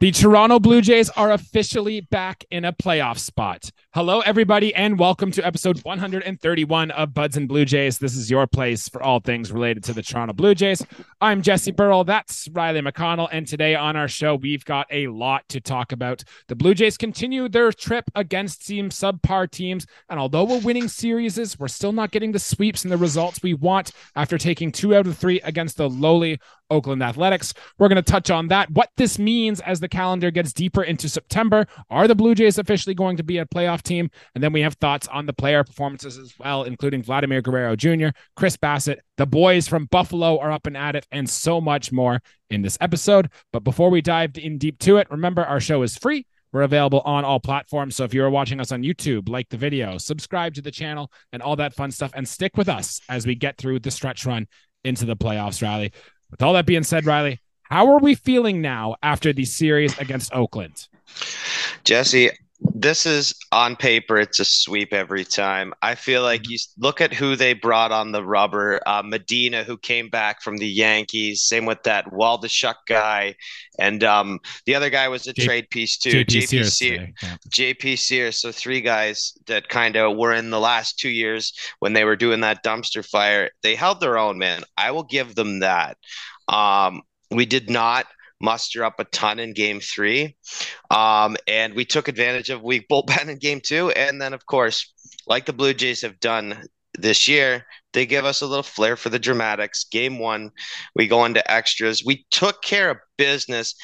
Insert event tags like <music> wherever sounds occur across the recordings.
The Toronto Blue Jays are officially back in a playoff spot. Hello, everybody, and welcome to episode 131 of Buds and Blue Jays. This is your place for all things related to the Toronto Blue Jays. I'm Jesse Burrell. That's Riley McConnell. And today on our show, we've got a lot to talk about. The Blue Jays continue their trip against team subpar teams. And although we're winning series, we're still not getting the sweeps and the results we want after taking two out of three against the lowly Oakland Athletics. We're going to touch on that, what this means as the calendar gets deeper into September. Are the Blue Jays officially going to be a playoff team? And then we have thoughts on the player performances as well, including Vladimir Guerrero Jr., Chris Bassitt, the boys from Buffalo are up and at it, and so much more in this episode. But before we dive in deep to it, remember our show is free. We're available on all platforms. So if you're watching us on YouTube, like the video, subscribe to the channel, and all that fun stuff, and stick with us as we get through the stretch run into the playoffs rally. With all that being said, Riley, how are we feeling now after the series against Oakland? Jesse, this is on paper, it's a sweep every time. I feel like mm-hmm. you look at who they brought on the rubber. Uh, Medina, who came back from the Yankees. Same with that Waldichuk guy, and um, the other guy was a J- trade piece too. JP, Sears. Yeah. JP Sears. So three guys that kind of were in the last two years when they were doing that dumpster fire. They held their own, man. I will give them that. Um, we did not muster up a ton in game three. Um, and we took advantage of weak bullpen in game two. And then, of course, like the Blue Jays have done this year, they give us a little flair for the dramatics. Game one, we go into extras. We took care of business,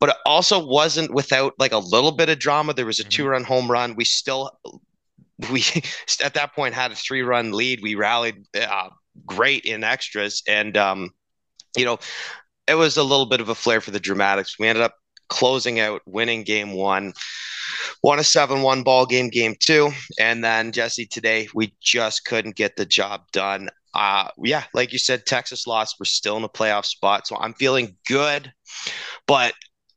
but it also wasn't without like a little bit of drama. There was a mm-hmm. two run home run. We still, we <laughs> at that point had a three run lead. We rallied uh, great in extras. And, um, you know, it was a little bit of a flair for the dramatics. We ended up closing out, winning game one, won a 7 1 ball game, game two. And then, Jesse, today we just couldn't get the job done. Uh, yeah, like you said, Texas lost. We're still in a playoff spot. So I'm feeling good. But,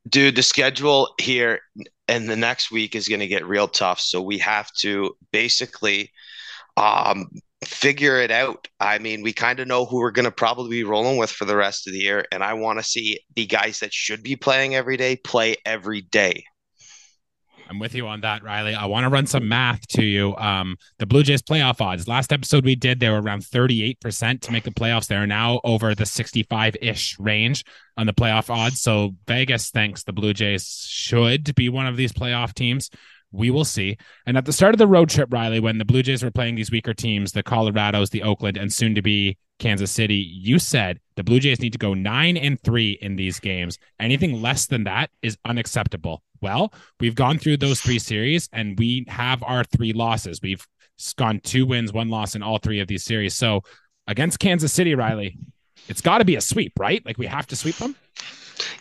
dude, the schedule here and the next week is going to get real tough. So we have to basically um, figure it out. I mean, we kind of know who we're going to probably be rolling with for the rest of the year. And I want to see the guys that should be playing every day play every day. I'm with you on that, Riley. I want to run some math to you. Um, the Blue Jays playoff odds. Last episode we did, they were around 38% to make the playoffs. They're now over the 65 ish range on the playoff odds. So Vegas thinks the Blue Jays should be one of these playoff teams. We will see. And at the start of the road trip, Riley, when the Blue Jays were playing these weaker teams, the Colorados, the Oakland, and soon to be Kansas City, you said the Blue Jays need to go nine and three in these games. Anything less than that is unacceptable. Well, we've gone through those three series and we have our three losses. We've gone two wins, one loss in all three of these series. So against Kansas City, Riley, it's got to be a sweep, right? Like we have to sweep them.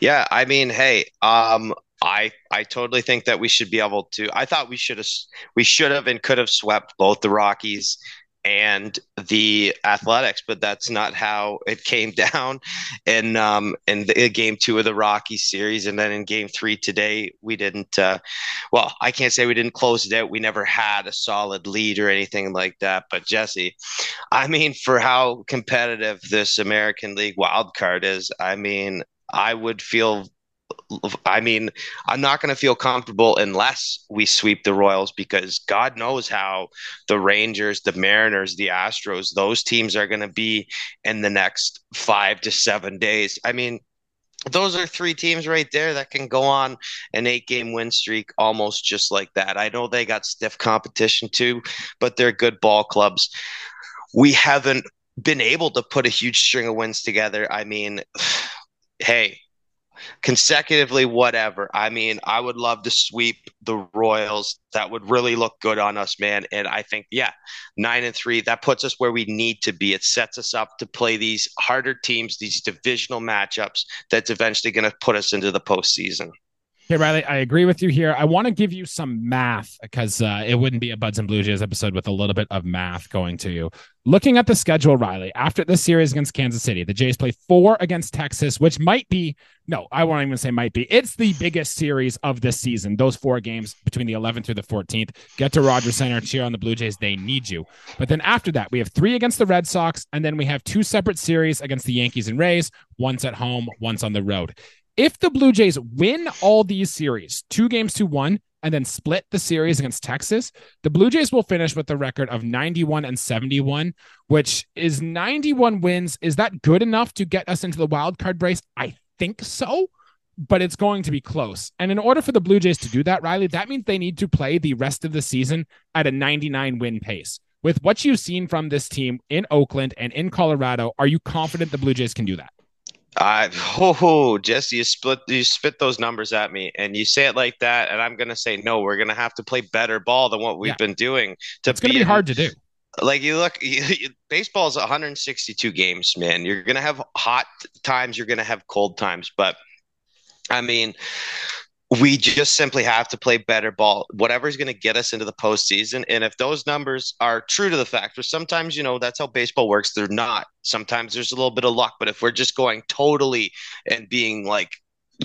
Yeah, I mean, hey, um, I I totally think that we should be able to. I thought we should have we should have and could have swept both the Rockies and the Athletics, but that's not how it came <laughs> down. In um in the game two of the Rockies series, and then in game three today, we didn't. Uh, well, I can't say we didn't close it out. We never had a solid lead or anything like that. But Jesse, I mean, for how competitive this American League wild card is, I mean, I would feel I mean, I'm not going to feel comfortable unless we sweep the Royals because God knows how the Rangers, the Mariners, the Astros, those teams are going to be in the next five to seven days. I mean, those are three teams right there that can go on an eight game win streak almost just like that. I know they got stiff competition too, but they're good ball clubs. We haven't been able to put a huge string of wins together. I mean, <sighs> hey, consecutively, whatever. I mean, I would love to sweep the Royals. That would really look good on us, man. And I think, yeah, nine and three, that puts us where we need to be. It sets us up to play these harder teams, these divisional matchups that's eventually going to put us into the postseason. Okay, Riley, I agree with you here. I want to give you some math because uh, it wouldn't be a Buds and Blue Jays episode with a little bit of math going to you. Looking at the schedule, Riley, after this series against Kansas City, the Jays play four against Texas, which might be, no, I won't even say might be. It's the biggest series of this season. Those four games between the 11th through the 14th. Get to Rogers Center, cheer on the Blue Jays. They need you. But then after that, we have three against the Red Sox, and then we have two separate series against the Yankees and Rays, once at home, once on the road If the Blue Jays win all these series, two games to one, and then split the series against Texas, the Blue Jays will finish with a record of 91 and 71, which is 91 wins. Is that good enough to get us into the wild card race? I think so, but it's going to be close. And in order for the Blue Jays to do that, Riley, that means they need to play the rest of the season at a 99 win pace. With what you've seen from this team in Oakland and in Colorado, are you confident the Blue Jays can do that? I oh Jesse, you split you spit those numbers at me, and you say it like that, and I'm gonna say no. We're gonna have to play better ball than what we've yeah. been doing. To it's gonna be, be hard to do. Like you look, <laughs> you, baseball is 162 games, man. You're gonna have hot times, you're gonna have cold times, but I mean, we just simply have to play better ball. Whatever's going to get us into the postseason, and if those numbers are true to the factor, sometimes you know that's how baseball works. They're not. Sometimes there's a little bit of luck, but if we're just going totally and being like,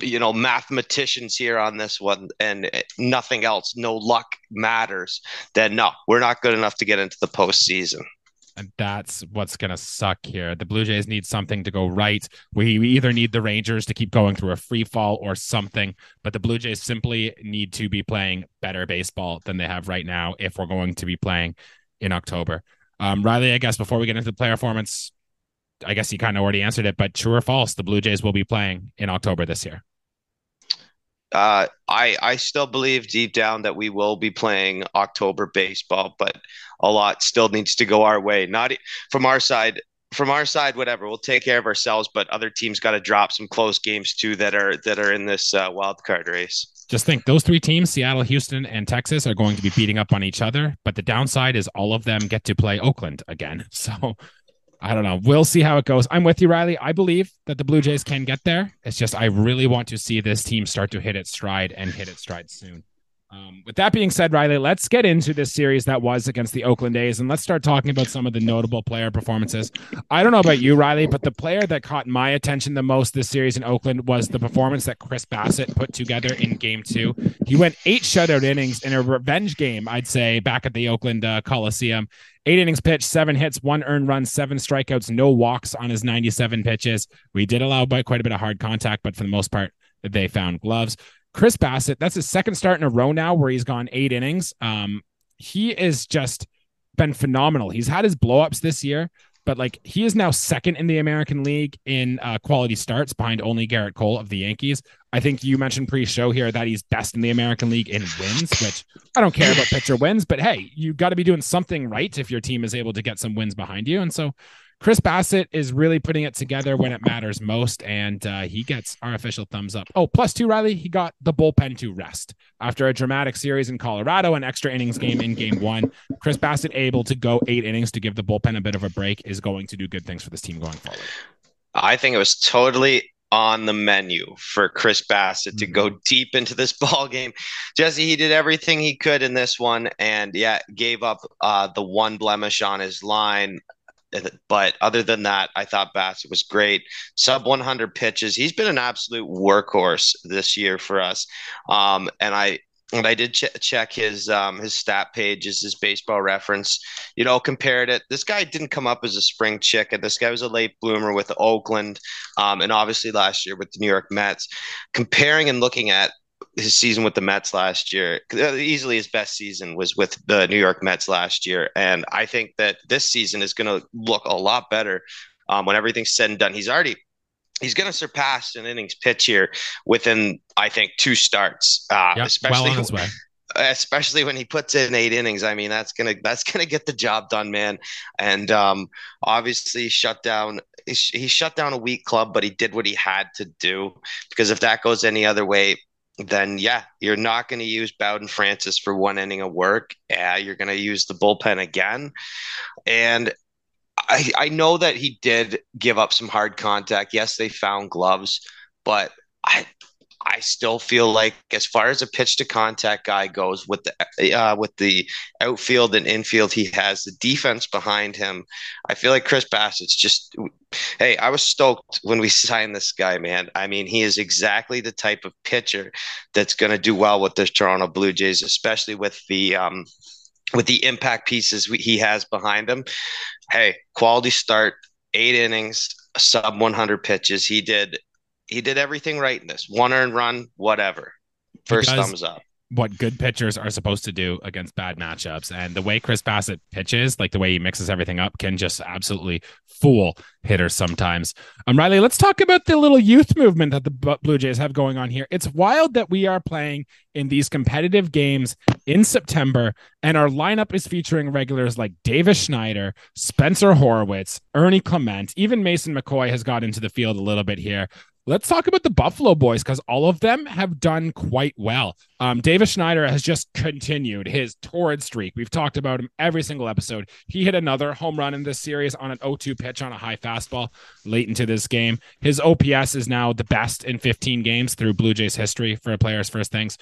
you know, mathematicians here on this one and nothing else, no luck matters, then no, we're not good enough to get into the postseason. And that's what's going to suck here. The Blue Jays need something to go right. We, we either need the Rangers to keep going through a free fall or something, but the Blue Jays simply need to be playing better baseball than they have right now if we're going to be playing in October. Um, Riley, I guess before we get into the player performance, I guess you kind of already answered it, but true or false, the Blue Jays will be playing in October this year. Uh, I I still believe deep down that we will be playing October baseball, but a lot still needs to go our way. Not from our side. From our side, whatever we'll take care of ourselves, but other teams got to drop some close games too that are that are in this uh, wild card race. Just think those three teams, Seattle, Houston, and Texas, are going to be beating up on each other. But the downside is all of them get to play Oakland again. <laughs> So I don't know. We'll see how it goes. I'm with you, Riley. I believe that the Blue Jays can get there. It's just I really want to see this team start to hit its stride and hit its stride soon. Um, with that being said, Riley, let's get into this series that was against the Oakland A's and let's start talking about some of the notable player performances. I don't know about you, Riley, but the player that caught my attention the most this series in Oakland was the performance that Chris Bassitt put together in game two. He went eight shutout innings in a revenge game, I'd say, back at the Oakland uh, Coliseum. Eight innings pitched, seven hits, one earned run, seven strikeouts, no walks on his 97 pitches. We did allow quite a bit of hard contact, but for the most part, they found gloves. Chris Bassitt, that's his second start in a row now where he's gone eight innings. Um, he is just been phenomenal. He's had his blowups this year, but like he is now second in the American League in uh, quality starts behind only Gerrit Cole of the Yankees. I think you mentioned pre-show here that he's best in the American League in wins, which I don't care about pitcher wins, but hey, you got to be doing something right if your team is able to get some wins behind you. And so Chris Bassitt is really putting it together when it matters most, and uh, he gets our official thumbs up. Oh, plus two, Riley, he got the bullpen to rest after a dramatic series in Colorado, an extra innings game in game one. Chris Bassitt able to go eight innings to give the bullpen a bit of a break is going to do good things for this team going forward. I think it was totally on the menu for Chris Bassitt to go mm-hmm. deep into this <laughs> ball game. Jesse, he did everything he could in this one, and yeah, gave up uh, the one blemish on his line but other than that, I thought Bassitt was great. Sub 100 pitches. He's been an absolute workhorse this year for us. Um, and I and I did ch- check his um, his stat pages, his baseball reference. You know, compared it. This guy didn't come up as a spring chicken. This guy was a late bloomer with Oakland, um, and obviously last year with the New York Mets. Comparing and looking at his season with the Mets last year. Uh, easily his best season was with the New York Mets last year, and I think that this season is going to look a lot better um, when everything's said and done. He's already he's going to surpass an innings pitch here within I think two starts, uh, yep, especially. Well <laughs> especially when he puts in eight innings. I mean, that's gonna that's gonna get the job done, man. And um, obviously, shut down. He shut down a weak club, but he did what he had to do. Because if that goes any other way, then yeah, you're not going to use Bowden Francis for one inning of work. Yeah, you're going to use the bullpen again. And I, I know that he did give up some hard contact. Yes, they found gloves, but I I still feel like, as far as a pitch to contact guy goes, with the uh, with the outfield and infield he has, the defense behind him, I feel like Chris Bassitt's just. Hey, I was stoked when we <laughs> signed this guy, man. I mean, he is exactly the type of pitcher that's going to do well with the Toronto Blue Jays, especially with the um, with the impact pieces he has behind him. Hey, quality start, eight innings, sub 100 pitches. He did he did everything right in this. One earned run, whatever. First thumbs up what good pitchers are supposed to do against bad matchups. And the way Chris Bassitt pitches, like the way he mixes everything up, can just absolutely fool hitters sometimes. Um, Riley, let's talk about the little youth movement that the Blue Jays have going on here. It's wild that we are playing in these competitive games in September, and our lineup is featuring regulars like Davis Schneider, Spencer Horwitz, Ernie Clement, even Mason McCoy has got into the field a little bit here. Let's talk about the Buffalo boys because all of them have done quite well. Um, Davis Schneider has just continued his torrid streak. We've talked about him every single episode. He hit another home run in this series on an 0 2 pitch on a high fastball late into this game. His OPS is now the best in 15 games through Blue Jays history for a player's first things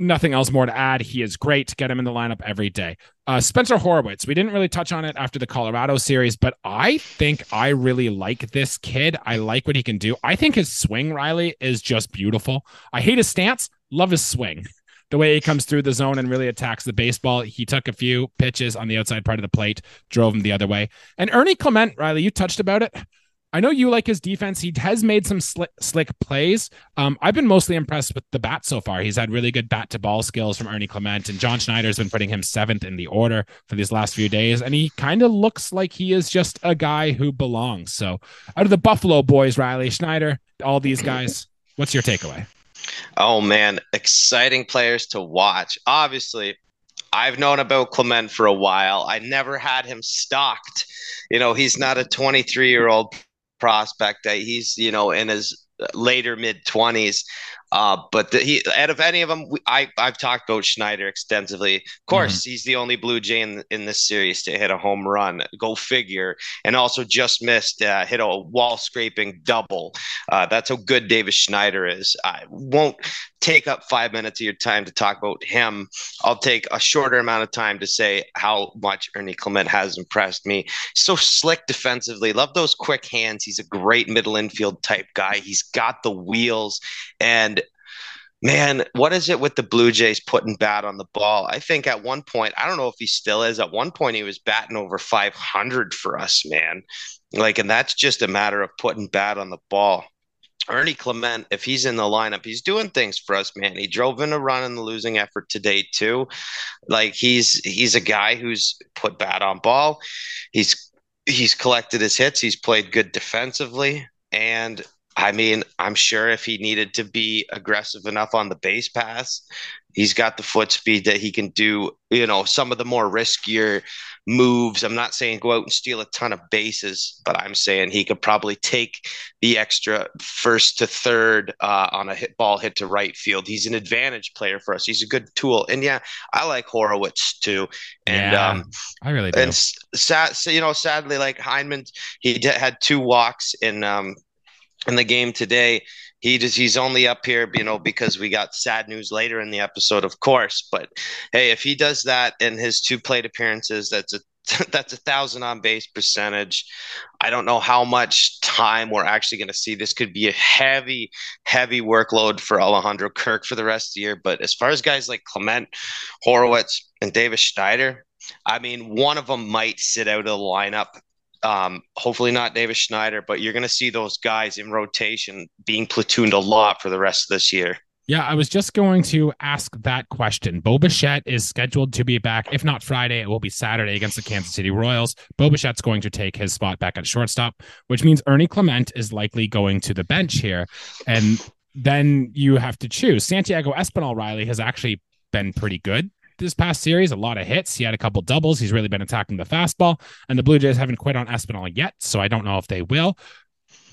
nothing else more to add. He is great. Get him in the lineup every day. Uh, Spencer Horwitz. we didn't really touch on it after the Colorado series, but I think I really like this kid. I like what he can do. I think his swing, Riley, is just beautiful. I hate his stance, love his swing. The way he comes through the zone and really attacks the baseball. He took a few pitches on the outside part of the plate, drove him the other way. And Ernie Clement, Riley, you touched about it. I know you like his defense. He has made some slick, slick plays. Um, I've been mostly impressed with the bat so far. He's had really good bat to ball skills from Ernie Clement, and John Schneider's been putting him seventh in the order for these last few days. And he kind of looks like he is just a guy who belongs. So, out of the Buffalo boys, Riley Schneider, all these guys, what's your takeaway? Oh man, exciting players to watch. Obviously, I've known about Clement for a while. I never had him stocked. You know, he's not a 23 year old prospect. He's you know in his later mid twenties. Uh, but the, he, out of any of them, I I've talked about Schneider extensively. Of course, mm-hmm. he's the only Blue Jay in in this series to hit a home run. Go figure. And also just missed uh, hit a wall scraping double. Uh, that's how good Davis Schneider is. I won't take up five minutes of your time to talk about him. I'll take a shorter amount of time to say how much Ernie Clement has impressed me. So slick defensively. Love those quick hands. He's a great middle infield type guy. He's got the wheels and man, what is it with the Blue Jays putting bat on the ball? I think at one point, I don't know if he still is. At one point, he was batting over 500 for us, man. Like, and that's just a matter of putting bat on the ball. Ernie Clement, if he's in the lineup, he's doing things for us, man. He drove in a run in the losing effort today too. Like he's he's a guy who's put bat on ball. He's he's collected his hits. He's played good defensively, and I mean, I'm sure if he needed to be aggressive enough on the base pass, he's got the foot speed that he can do, you know, some of the more riskier moves. I'm not saying go out and steal a ton of bases, but I'm saying he could probably take the extra first to third uh, on a hit ball hit to right field. He's an advantage player for us. He's a good tool. And yeah, I like Horwitz too. And yeah, um, I really do. And sad, so, you know, sadly, like Heineman, he had two walks in um, in the game today. He just he's only up here, you know, because we got sad news later in the episode, of course. But hey, if he does that in his two plate appearances, that's a <laughs> that's a thousand on base percentage. I don't know how much time we're actually going to see. This could be a heavy, heavy workload for Alejandro Kirk for the rest of the year. But as far as guys like Clement, Horwitz, and Davis Schneider, I mean, one of them might sit out of the lineup um, hopefully not Davis Schneider, but you're going to see those guys in rotation being platooned a lot for the rest of this year. Yeah, I was just going to ask that question. Bo Bichette is scheduled to be back. If not Friday, it will be Saturday against the Kansas City Royals. Bo Bichette's going to take his spot back at shortstop, which means Ernie Clement is likely going to the bench here. And then you have to choose. Santiago Espinal Riley has actually been pretty good this past series, a lot of hits. He had a couple doubles. He's really been attacking the fastball, and the Blue Jays haven't quit on Espinal yet, so I don't know if they will.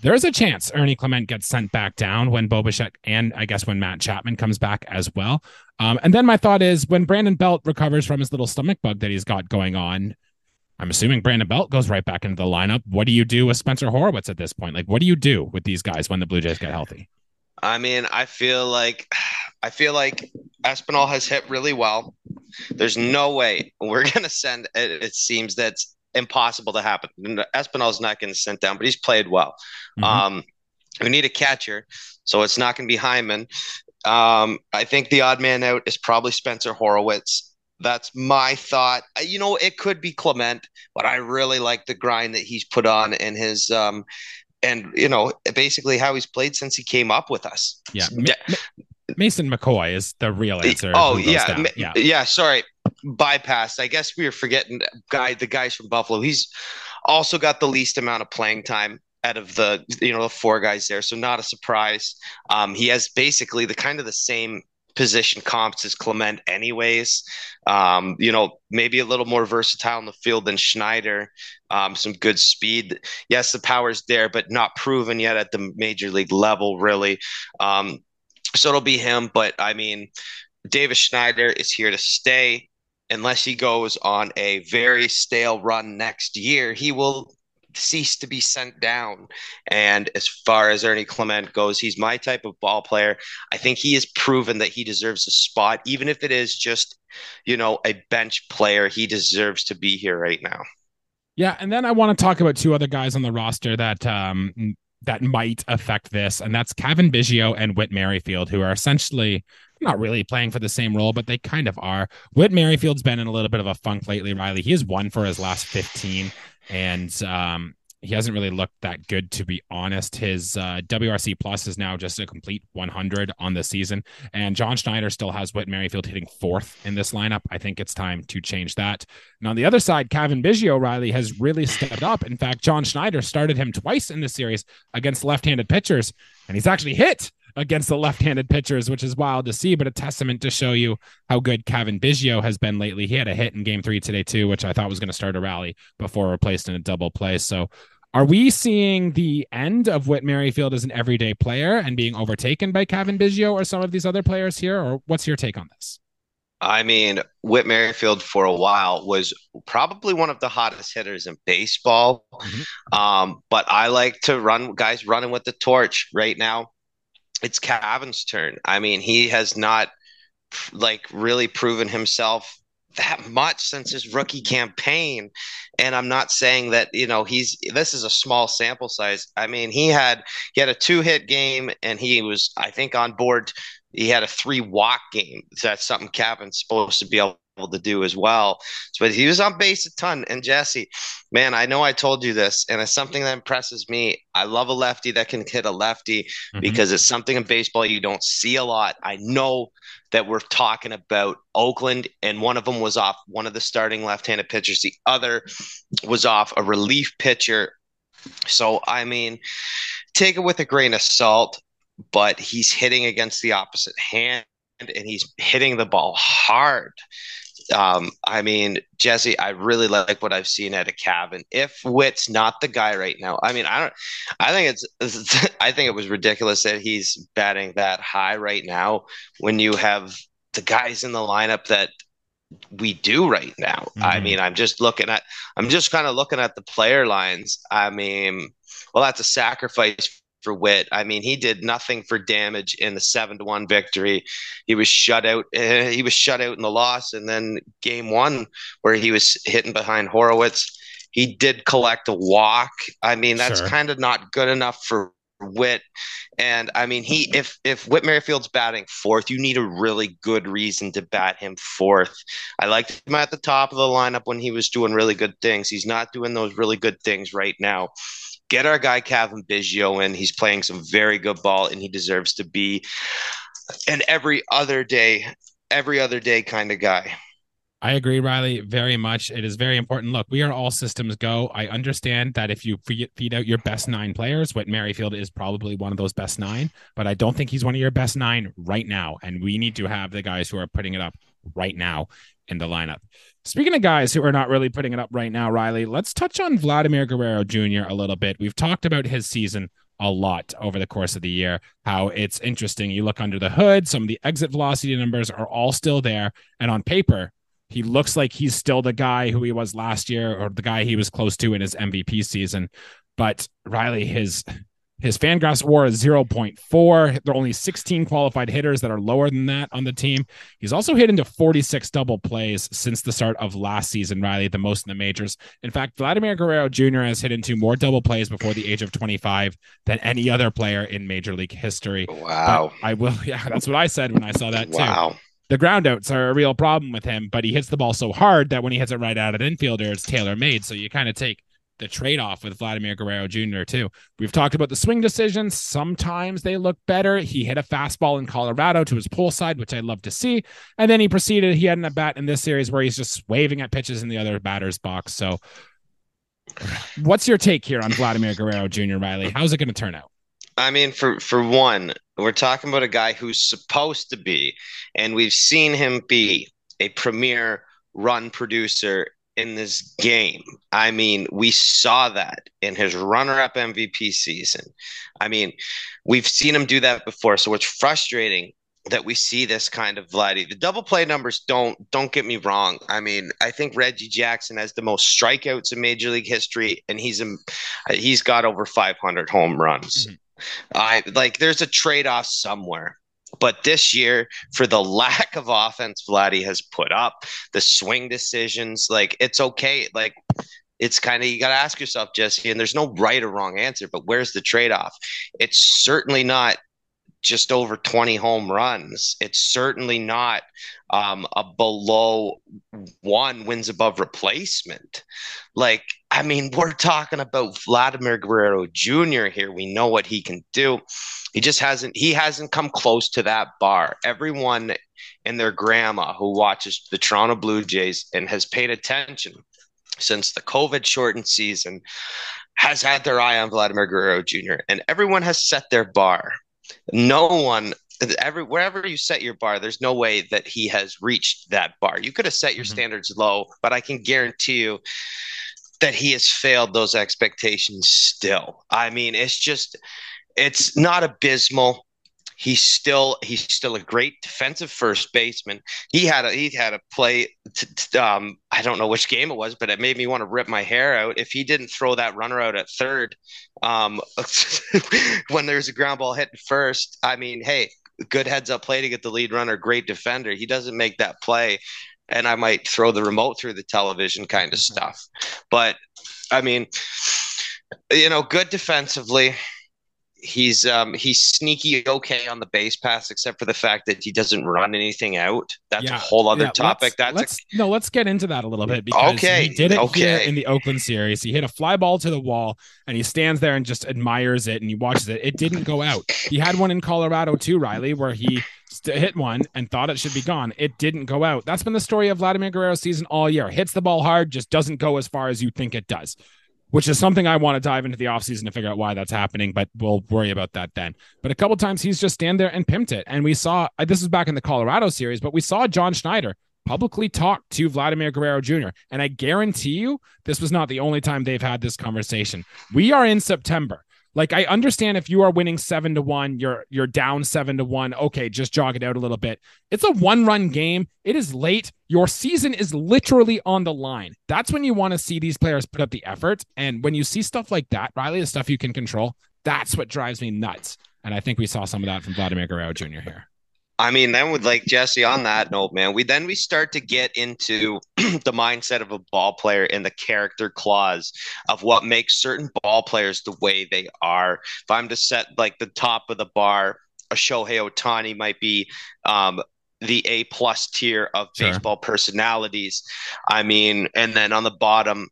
There's a chance Ernie Clement gets sent back down when Bo Bichette and I guess when Matt Chapman comes back as well. Um, and then my thought is when Brandon Belt recovers from his little stomach bug that he's got going on, I'm assuming Brandon Belt goes right back into the lineup. What do you do with Spencer Horwitz at this point? Like, what do you do with these guys when the Blue Jays get healthy? I mean, I feel like I feel like Espinal has hit really well. There's no way we're <laughs> gonna send. It, it seems that's impossible to happen. Espinal's not gonna sent down, but he's played well. Mm-hmm. Um, we need a catcher, so it's not going to be Hyman. Um, I think the odd man out is probably Spencer Horwitz. That's my thought. Uh, you know, it could be Clement, but I really like the grind that he's put on in his um, and you know basically how he's played since he came up with us. Yeah. Mason McCoy is the real answer. Oh yeah, yeah, yeah. Sorry, bypassed. I guess we were forgetting guy the guys from Buffalo. He's also got the least amount of playing time out of the you know the four guys there, so not a surprise. Um, he has basically the kind of the same position comps as Clement, anyways. Um, you know, maybe a little more versatile in the field than Schneider. Um, some good speed. Yes, the power's there, but not proven yet at the major league level, really. Um, so it'll be him. But I mean, Davis Schneider is here to stay. Unless he goes on a very stale run next year, he will cease to be sent down. And as far as Ernie Clement goes, he's my type of ball player. I think he has proven that he deserves a spot, even if it is just, you know, a bench player. He deserves to be here right now. Yeah, and then I want to talk about two other guys on the roster that um that might affect this, and that's Cavan Biggio and Whit Merrifield, who are essentially not really playing for the same role, but they kind of are. Whit Merrifield's been in a little bit of a funk lately, Riley. He has won for his last 15 and um, he hasn't really looked that good to be honest. His uh, WRC plus is now just a complete 100 on the season, and John Schneider still has Whit Merrifield hitting fourth in this lineup. I think it's time to change that. And on the other side, Cavan Biggio Riley has really stepped up. In fact, John Schneider started him twice in the series against left-handed pitchers, and he's actually hit against the left-handed pitchers, which is wild to see, but a testament to show you how good Cavan Biggio has been lately. He had a hit in game three today too, which I thought was going to start a rally before replaced in a double play. So are we seeing the end of Whit Merrifield as an everyday player and being overtaken by Cavan Biggio or some of these other players here? Or what's your take on this? I mean, Whit Merrifield for a while was probably one of the hottest hitters in baseball. Mm-hmm. Um, but I like to run guys running with the torch right now it's Cavan's turn. I mean, he has not like really proven himself that much since his rookie campaign. And I'm not saying that, you know, he's this is a small sample size. I mean, he had he had a two-hit game and he was, I think, on board. He had a three walk game. That's something Cavan's supposed to be able to do as well. But he was on base a ton. And Jesse, man, I know I told you this, and it's something that impresses me. I love a lefty that can hit a lefty mm-hmm. because it's something in baseball you don't see a lot. I know that we're talking about Oakland, and one of them was off one of the starting left-handed pitchers. The other was off a relief pitcher. So I mean, take it with a grain of salt, but he's hitting against the opposite hand and he's hitting the ball hard um, I mean, Jesse, I really like what I've seen at a cabin. If Witt's not the guy right now, I mean, I don't. I think it's. <laughs> I think it was ridiculous that he's batting that high right now when you have the guys in the lineup that we do right now. Mm-hmm. I mean, I'm just looking at. I'm just kind of looking at the player lines. I mean, well, that's a sacrifice for Whit. I mean, he did nothing for damage in the seven to one victory. He was shut out. Uh, <laughs> he was shut out in the loss, and then game one where he was hitting behind Horwitz. he did collect a walk. I mean, that's sure. kind of not good enough for Whit. And I mean, he if if Whit Merrifield's batting fourth, you need a really good reason to bat him fourth. I liked him at the top of the lineup when he was doing really good things. He's not doing those really good things right now get our guy Cavan Biggio in. He's playing some very good ball, and he deserves to be an every other day, every other day kind of guy. I agree, Riley, very much. It is very important. Look, we are all systems go. I understand that if you feed out your best nine players, Whit Merrifield is probably one of those best nine, but I don't think he's one of your best nine right now. And we need to have the guys who are putting it up right now in the lineup. Speaking of guys who are not really putting it up right now, Riley, let's touch on Vladimir Guerrero Jr. a little bit. We've talked about his season a lot over the course of the year, how it's interesting. You look under the hood, some of the exit velocity numbers are all still there. And on paper, he looks like he's still the guy who he was last year or the guy he was close to in his MVP season. But Riley, his his Fangraphs WAR is 0.4. There are only 16 qualified hitters that are lower than that on the team. He's also hit into 46 double plays since the start of last season, Riley, the most in the majors. In fact, Vladimir Guerrero Jr. has hit into more double plays before the age of 25 than any other player in Major League history. Wow. But I will, <laughs> yeah, that's what I said when I saw that too. Wow. The groundouts are a real problem with him, but he hits the ball so hard that when he hits it right out at infielder, it's tailor made. So you kind of take the trade off with Vladimir Guerrero Jr. too. We've talked about the swing decisions. Sometimes they look better. He hit a fastball in Colorado to his pull side, which I love to see. And then he proceeded, he had an at bat in this series where he's just waving at pitches in the other batter's box. So what's your take here on Vladimir Guerrero Jr., Riley? How's it going to turn out? I mean, for for one, we're talking about a guy who's supposed to be, and we've seen him be a premier run producer in this game. I mean, we saw that in his runner up MVP season. I mean, we've seen him do that before. So it's frustrating that we see this kind of Vladdy. The double play numbers don't don't get me wrong. I mean, I think Reggie Jackson has the most strikeouts in Major League history, and he's a, he's got over 500 home runs. Mm-hmm. I like there's a trade off somewhere. But this year, for the <laughs> lack of offense Vladdy has put up, the swing decisions, like it's okay. Like it's kind of you got to ask yourself, Jesse, and there's no right or wrong answer, but where's the trade off? It's certainly not just over 20 home runs. It's certainly not um, a below one wins above replacement. Like, I mean, we're talking about Vladimir Guerrero Jr. here. We know what he can do. He just hasn't he hasn't come close to that bar. Everyone and their grandma who watches the Toronto Blue Jays and has paid attention since the COVID shortened season has had their eye on Vladimir Guerrero Jr. and everyone has set their bar no one every wherever you set your bar there's no way that he has reached that bar you could have set your mm-hmm. standards low but i can guarantee you that he has failed those expectations still i mean it's just it's not abysmal He's still he's still a great defensive first baseman. He had a he had a play. T- t- um, I don't know which game it was, but it made me want to rip my hair out. If he didn't throw that runner out at third, um, <laughs> when there's a ground ball hitting first, I mean, hey, good heads up play to get the lead runner. Great defender. He doesn't make that play, and I might throw the remote through the television kind of mm-hmm. stuff. But I mean, you know, good defensively he's um he's sneaky okay on the base pass except for the fact that he doesn't run anything out. That's yeah, a whole other yeah, topic. Let's, that's let's, a... no let's get into that a little bit because okay he did it okay. here in the oakland series. He hit a fly ball to the wall and he stands there and just admires it and he watches it. It didn't go out. He had one in colorado too riley where he hit one and thought it should be gone. It didn't go out. That's been the story of vladimir guerrero's season all year. Hits the ball hard just doesn't go as far as you think it does which is something I want to dive into the offseason to figure out why that's happening, but we'll worry about that then. But a couple times he's just stand there and pimped it. And we saw uh, this is back in the Colorado series, but we saw John Schneider publicly talk to Vladimir Guerrero Jr. And I guarantee you, this was not the only time they've had this conversation. We are in September. Like I understand if you are winning seven to one, you're you're down seven to one. Okay, just jog it out a little bit. It's a one run game. It is late. Your season is literally on the line. That's when you want to see these players put up the effort. And when you see stuff like that, Riley, the stuff you can control, that's what drives me nuts. And I think we saw some of that from Vladimir Guerrero Jr. here. I mean, then with like Jesse on that note, man, we then we start to get into <clears throat> the mindset of a ball player and the character clause of what makes certain ball players the way they are. If I'm to set like the top of the bar, a Shohei Ohtani might be um, the A plus tier of sure. baseball personalities. I mean, and then on the bottom,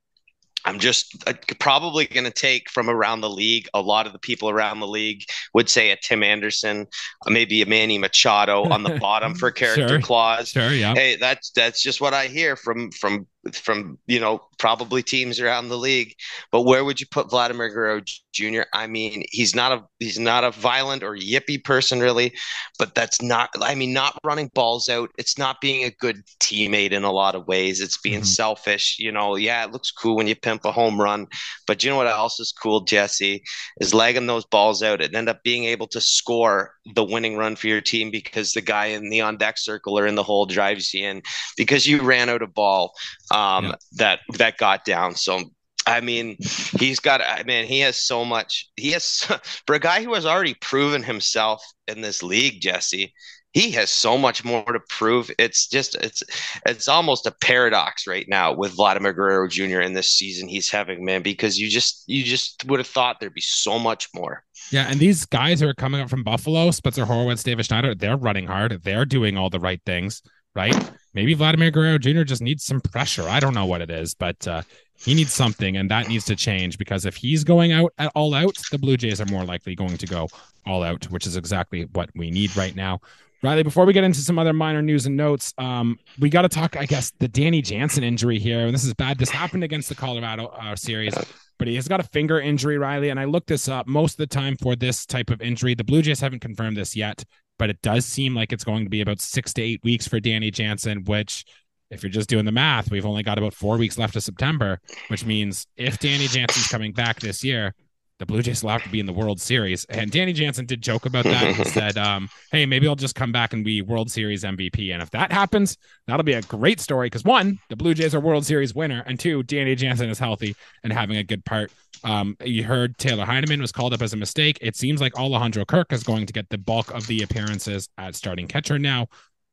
I'm just uh, probably going to take from around the league. A lot of the people around the league would say a Tim Anderson, maybe a Manny Machado on the <laughs> bottom for character sure. clause. Sure, yeah. Hey, that's that's just what I hear from from from you know probably teams around the league. But where would you put Vladimir Guerrero Jr.? I mean, he's not a he's not a violent or yippy person really, but that's not. I mean, not running balls out. It's not being a good teammate in a lot of ways. It's being mm-hmm. selfish. You know, yeah, it looks cool when you pimp a home run, but you know what else is cool, Jesse, is legging those balls out and end up being able to score the winning run for your team because the guy in the on deck circle or in the hole drives you in because you ran out of ball um, yeah. that that got down. So I mean, he's got. I mean, he has so much. He has <laughs> for a guy who has already proven himself in this league, Jesse. He has so much more to prove. It's just it's it's almost a paradox right now with Vladimir Guerrero Jr. in this season he's having, man, because you just you just would have thought there'd be so much more. Yeah, and these guys who are coming up from Buffalo, Spencer Horwitz, David Schneider, they're running hard. They're doing all the right things right? Maybe Vladimir Guerrero Jr. just needs some pressure. I don't know what it is, but uh, He needs something, and that needs to change because if he's going out at all out, the Blue Jays are more likely going to go all out, which is exactly what we need right now. Riley, before we get into some other minor news and notes, um, we got to talk, I guess, the Danny Jansen injury here. And this is bad. This happened against the Colorado uh, series, but he has got a finger injury, Riley. And I looked this up. Most of the time for this type of injury, the Blue Jays haven't confirmed this yet, but it does seem like it's going to be about six to eight weeks for Danny Jansen, which if you're just doing the math, we've only got about four weeks left of September, which means if Danny Jansen's coming back this year, the Blue Jays will have to be in the World Series. And Danny Jansen did joke about that and <laughs> said, um, hey, maybe I'll just come back and be World Series MVP. And if that happens, that'll be a great story because one, the Blue Jays are World Series winner, and two, Danny Jansen is healthy and having a good part. Um, you heard Taylor Heineman was called up as a mistake. It seems like Alejandro Kirk is going to get the bulk of the appearances at starting catcher now.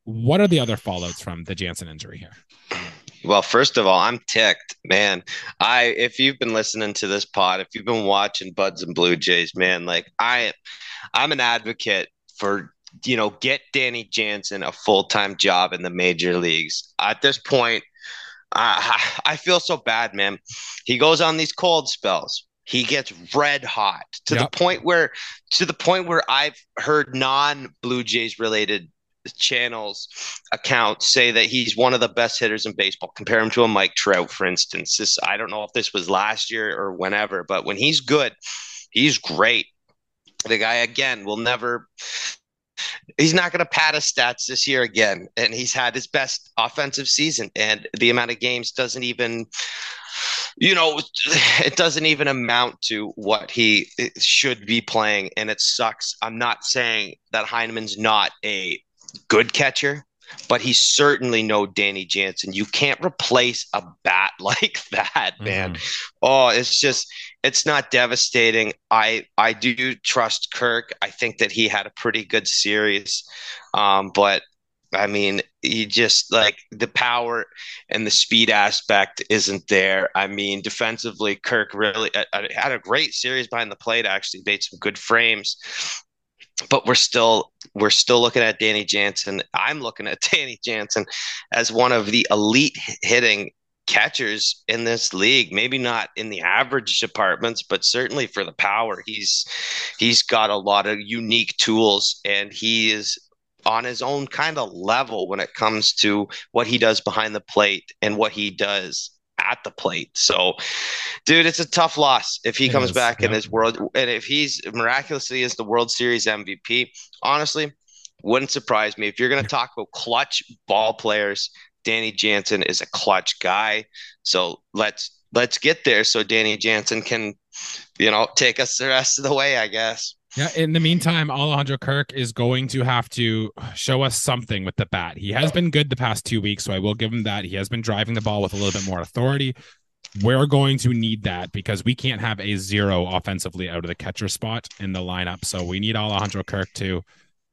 What are the other fallouts from the Jansen injury here? Well, first of all, I'm ticked, man. I if you've been listening to this pod, if you've been watching Buds and Blue Jays, man, like I I'm an advocate for you know, get Danny Jansen a full-time job in the major leagues. At this point, I <laughs> I feel so bad, man. He goes on these cold spells. He gets red hot to yep. the point where to the point where I've heard non Blue Jays related channels accounts say that he's one of the best hitters in baseball. Compare him to a Mike Trout, for instance. This I don't know if this was last year or whenever, but when he's good, he's great. The guy again will never he's not going to pad his stats this year again and he's had his best offensive season and the amount of games doesn't even you know it doesn't even amount to what he should be playing and it sucks i'm not saying that heineman's not a good catcher, but he's certainly no Danny Jansen. You can't replace a bat <laughs> like that, man. Mm. Oh, it's just it's not devastating. I I do trust Kirk. I think that he had a pretty good series, um, but I mean, he just like the power and the speed aspect isn't there. I mean, defensively, Kirk really uh, uh had a great series behind the plate. Actually, made some good frames, but we're still we're still looking at Danny Jansen. I'm looking at <laughs> Danny Jansen as one of the elite hitting catchers in this league. Maybe not in the average departments, but certainly for the power. He's he's got a lot of unique tools and he is on his own kind of level when it comes to what he does behind the plate and what he does at the plate. So, dude, it's a tough loss if he it comes is, back yeah. in his world and if he's miraculously is the World Series MVP. Honestly, wouldn't surprise me if you're going to talk about clutch ball players. Danny Jansen is a clutch guy. So let's let's get there so Danny Jansen can, you know, take us the rest of the way, I guess. Yeah. In the meantime, Alejandro Kirk is going to have to show us something with the bat. He has been good the past two weeks, so I will give him that. He has been driving the ball with a little bit more authority. We're going to need that because we can't have a zero offensively out of the catcher spot in the lineup. So we need Alejandro Kirk to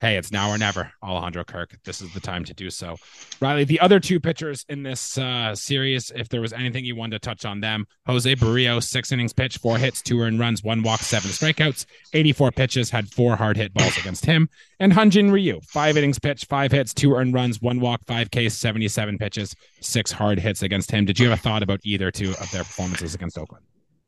hey, it's now or never, Alejandro Kirk. This is the time to do so. Riley, the other two pitchers in this uh, series, if there was anything you wanted to touch on them, Jose Berrios, six innings pitch, four hits, two earned runs, one walk, seven strikeouts, 84 pitches, had four hard hit balls against him. And Hyun-Jin Ryu, five innings pitch, five hits, two earned runs, one walk, five Ks, 77 pitches, six hard hits against him. Did you have a thought about either two of their performances against Oakland?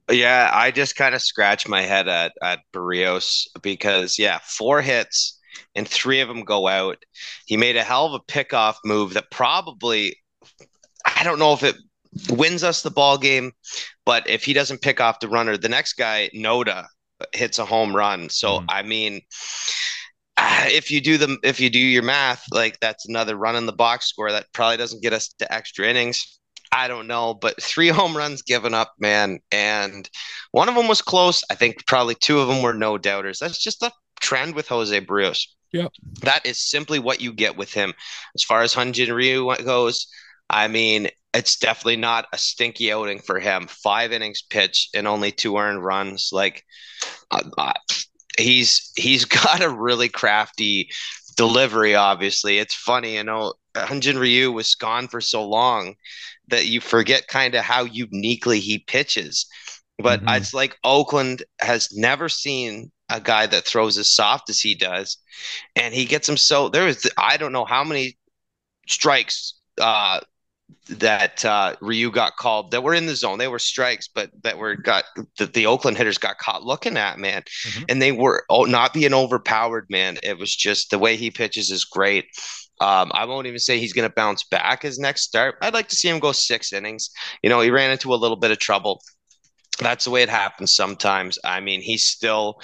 Yeah, I just kind of scratched my head at, at Berrios because, yeah, four hits and three of them go out. He made a hell of a pickoff move that probably, I don't know if it wins us the ball game, but if he doesn't pick off the runner, the next guy, Noda, hits a home run. So, mm. I mean, <sighs> if you do the if you do your math, like that's another run in the box score that probably doesn't get us to extra innings. I don't know, but three <laughs> home runs given up, man, and one of them was close. I think probably two of them were no doubters. That's just a trend with Jose Berrios. Yeah. That is simply what you get with him. As far as Hyun-Jin Ryu goes, I mean, it's definitely not a stinky outing for him. Five innings pitched and only two earned runs. Like, uh, uh, he's he's <laughs> got a really crafty delivery. Obviously, it's funny, you know. Hyun-Jin Ryu was gone for so long that you forget kind of how uniquely he pitches. But mm-hmm. it's like Oakland has never seen a guy that throws as soft as he does, and he gets him so there is I don't know how many strikes uh, that uh, Ryu got called that were in the zone. They were strikes, but that were got that the Oakland hitters got caught looking at man, mm-hmm. and they were oh, not being overpowered. Man, it was just the way he pitches is great. Um, I won't even say he's going to bounce back his next start. I'd like to see him go six innings. You know, he ran into a little bit of trouble. That's the way it happens sometimes. I mean, he's still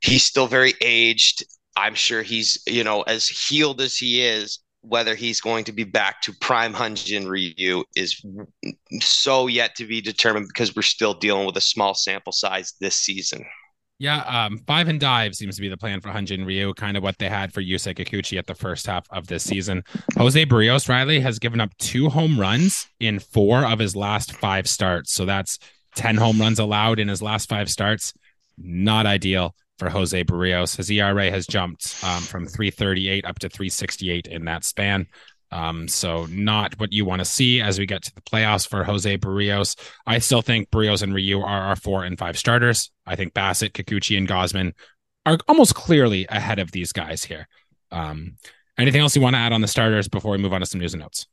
he's still very aged. I'm sure he's, you know, as healed as he is, whether he's going to be back to prime Hyun-jin Ryu is so yet to be determined because we're still dealing with a small sample size this season. Yeah, um, five and dive seems to be the plan for Hyun-jin Ryu, kind of what they had for Yusei Kikuchi at the first half of this season. Jose Berrios Riley has given up two home runs in four of his last five starts. So that's 10 home runs allowed in his last five starts. Not ideal for Jose Berrios. His ERA has jumped um, from 338 up to 368 in that span. Um, so not what you want to see as we get to the playoffs for Jose Berrios. I still think Berrios and Ryu are our four and five starters. I think Bassitt, Kikuchi, and Gausman are almost clearly ahead of these guys here. Um, anything else you want to add on the starters before we move on to some news and notes?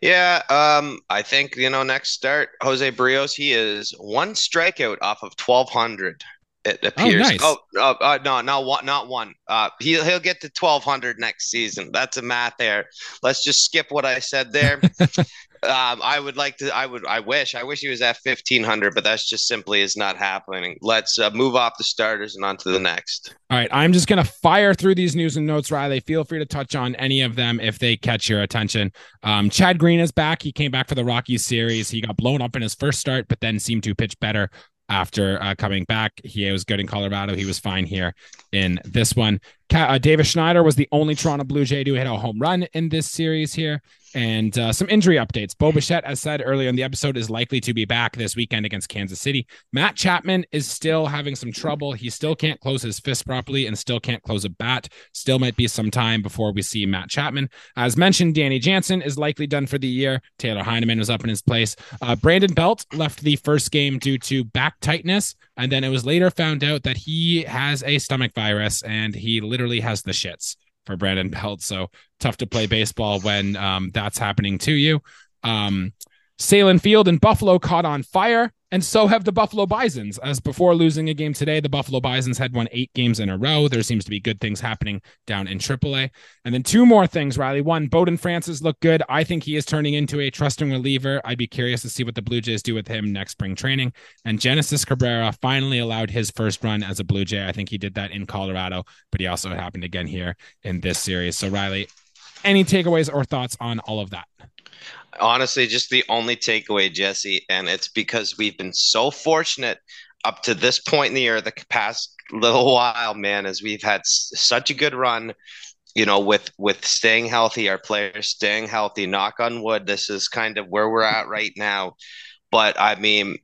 Yeah, um, I think you know next start Jose Berrios. He is one strikeout off of twelve hundred. It oh, appears. Oh, nice. oh uh, uh, no, not one, not one. Uh, he'll he'll get to twelve hundred next season. That's a math there. Let's just skip what I said there. <laughs> um, I would like to. I would. I wish. I wish he was at fifteen hundred, but that's just simply is not happening. Let's uh, move off the starters and on to the next. All right, I'm just gonna fire through these news and notes, Riley. Feel free to touch on any of them if they catch your attention. Um, Chad Green is back. He came back for the Rockies series. He got blown up in his first start, but then seemed to pitch better after uh, coming back. He was good in Colorado. He was fine here in this one. Uh, Davis Schneider was the only Toronto Blue Jay to hit a home run in this series here. And uh, some injury updates. Bo Bichette, as said earlier in the episode, is likely to be back this weekend against Kansas City. Matt Chapman is still having some trouble. He still can't close his fist properly and still can't close a bat. Still might be some time before we see Matt Chapman. As mentioned, Danny Jansen is likely done for the year. Tyler Heineman was up in his place. Uh, Brandon Belt left the first game due to back tightness. And then it was later found out that he has a stomach virus and he literally has the shits for Brandon Belt. So tough to play baseball when um, that's happening to you. Um, Sahlen Field in Buffalo caught on fire and so have the Buffalo Bisons. As before losing a game today, the Buffalo Bisons had won eight games in a row. There seems to be good things happening down in AAA. And then two more things, Riley. One, Bowden Francis looked good. I think he is turning into a trusting reliever. I'd be curious to see what the Blue Jays do with him next spring training. And Genesis Cabrera finally allowed his first run as a Blue Jay. I think he did that in Colorado, but he also happened again here in this series. So, Riley, any takeaways or thoughts on all of that? Honestly just the only takeaway, Jesse, and it's because we've been so fortunate up to this point in the year, the past little while, man, as we've had such a good run. You know, with with staying healthy, our players staying healthy. Knock on wood. This is kind of where we're at right now. But I mean,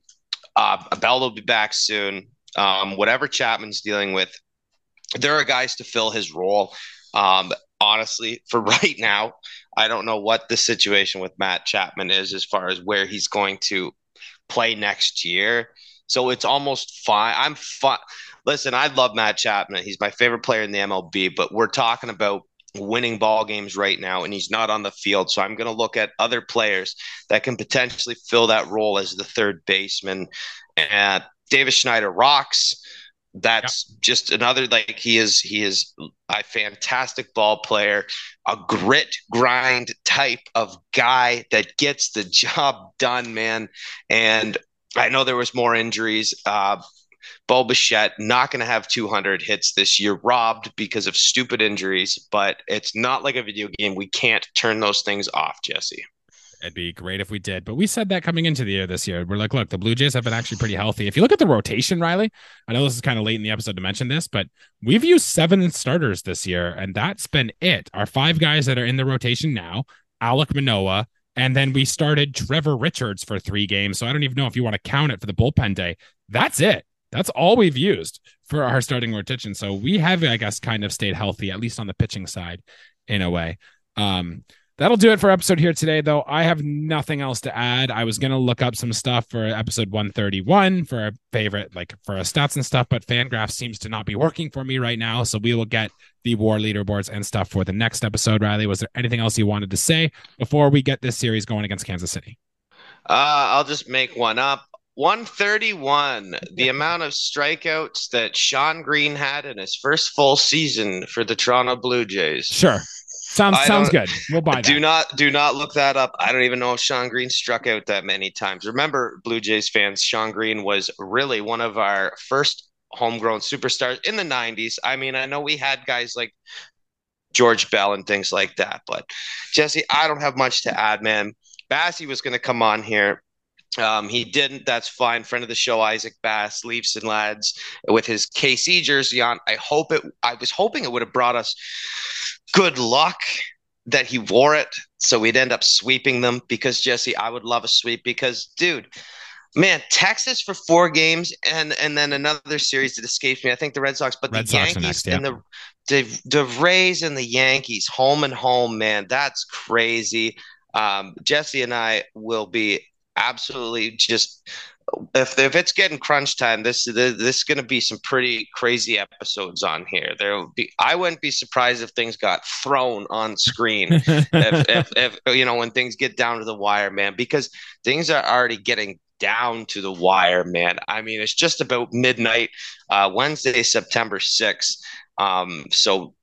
uh, Belt will be back soon. Um, whatever Chapman's dealing with, there are guys to fill his role. Um, honestly, for <laughs> right now, I don't know what the situation with Matt Chapman is as far as where he's going to play next year. So it's almost fine. I'm fine. Listen, I love Matt Chapman. He's my favorite player in the MLB, but we're talking about winning ball games right now and he's not on the field. So I'm going to look at other players that can potentially fill that role as the third baseman. And Davis Schneider rocks that's yep. just another like he is he is a fantastic ball player a grit grind type of guy that gets the <laughs> job done man and i know there was more injuries uh Bo Bichette not going to have 200 hits this year, robbed because of stupid injuries, but it's not like a video game. We can't turn those things off, Jesse. It'd be great if we did. But we said that coming into the year this year. We're like, look, the Blue Jays have been actually pretty healthy. If you look at the rotation, Riley, I know this is kind of late in the episode to mention this, but we've used seven starters this year, and that's been it. Our five guys that are in the rotation now, Alek Manoah, and then we started Trevor Richards for three games. So I don't even know if you want to count it for the bullpen day. That's it. That's all we've used for our starting rotation. So we have, I guess, kind of stayed healthy, at least on the pitching side in a way. Um, That'll do it for episode here today, though. I have nothing else to add. I was gonna look up some stuff for episode 131 for a favorite, like for a stats and stuff, but Fangraph seems to not be working for me right now. So we will get the WAR leaderboards and stuff for the next episode. Riley, was there anything else you wanted to say before we get this series going against Kansas City? Uh, I'll just make one up. 131, the amount of strikeouts that Shawn Green had in his first full season for the Toronto Blue Jays. Sure. Sounds sounds good. We'll buy <laughs> that. Do not do not look that up. I don't even know if Shawn Green struck out that many times. Remember, Blue Jays fans, Shawn Green was really one of our first homegrown superstars in the 90s. I mean, I know we had guys like George Bell and things like that, but Jesse, I don't have much to add, man. Bassy was going to come on here. Um, he didn't. That's fine. Friend of the show, Isaac Bass, Leafs and Lads, with his KC jersey on. I hope it. I was hoping it would have brought us good luck that he wore it so we'd end up sweeping them because Jesse, I would love a sweep because dude, man, Texas for four games and and then another series that escapes me. I think the Red Sox, but Red the Sox Yankees next, yeah. and the, the the Rays and the Yankees home and home, man, that's crazy. Um, Jesse and I will be absolutely just if if it's getting crunch time, this this, this is going to be some pretty crazy episodes on here. There will be. I wouldn't be surprised if things got thrown on screen. <laughs> if, if, if you know when things get down to the wire, man, because things are already getting down to the wire, man. I mean, it's just about midnight, uh, Wednesday, September sixth. Um, so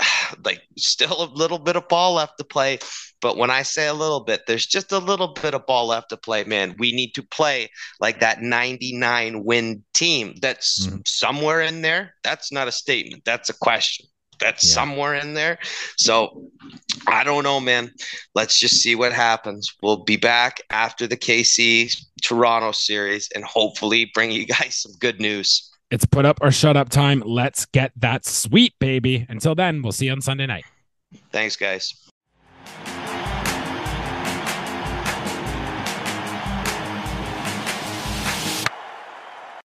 <sighs> like still a little bit of ball left to play. But when I say a little bit, there's just a little bit of ball left to play, man. We need to play like that 99 win team that's mm-hmm. somewhere in there. That's not a statement, that's a question. That's yeah. somewhere in there. So I don't know, man. Let's just see what happens. We'll be back after the KC Toronto series and hopefully bring you guys some good news. It's put up or shut up time. Let's get that sweet baby. Until then, we'll see you on Sunday night. Thanks, guys.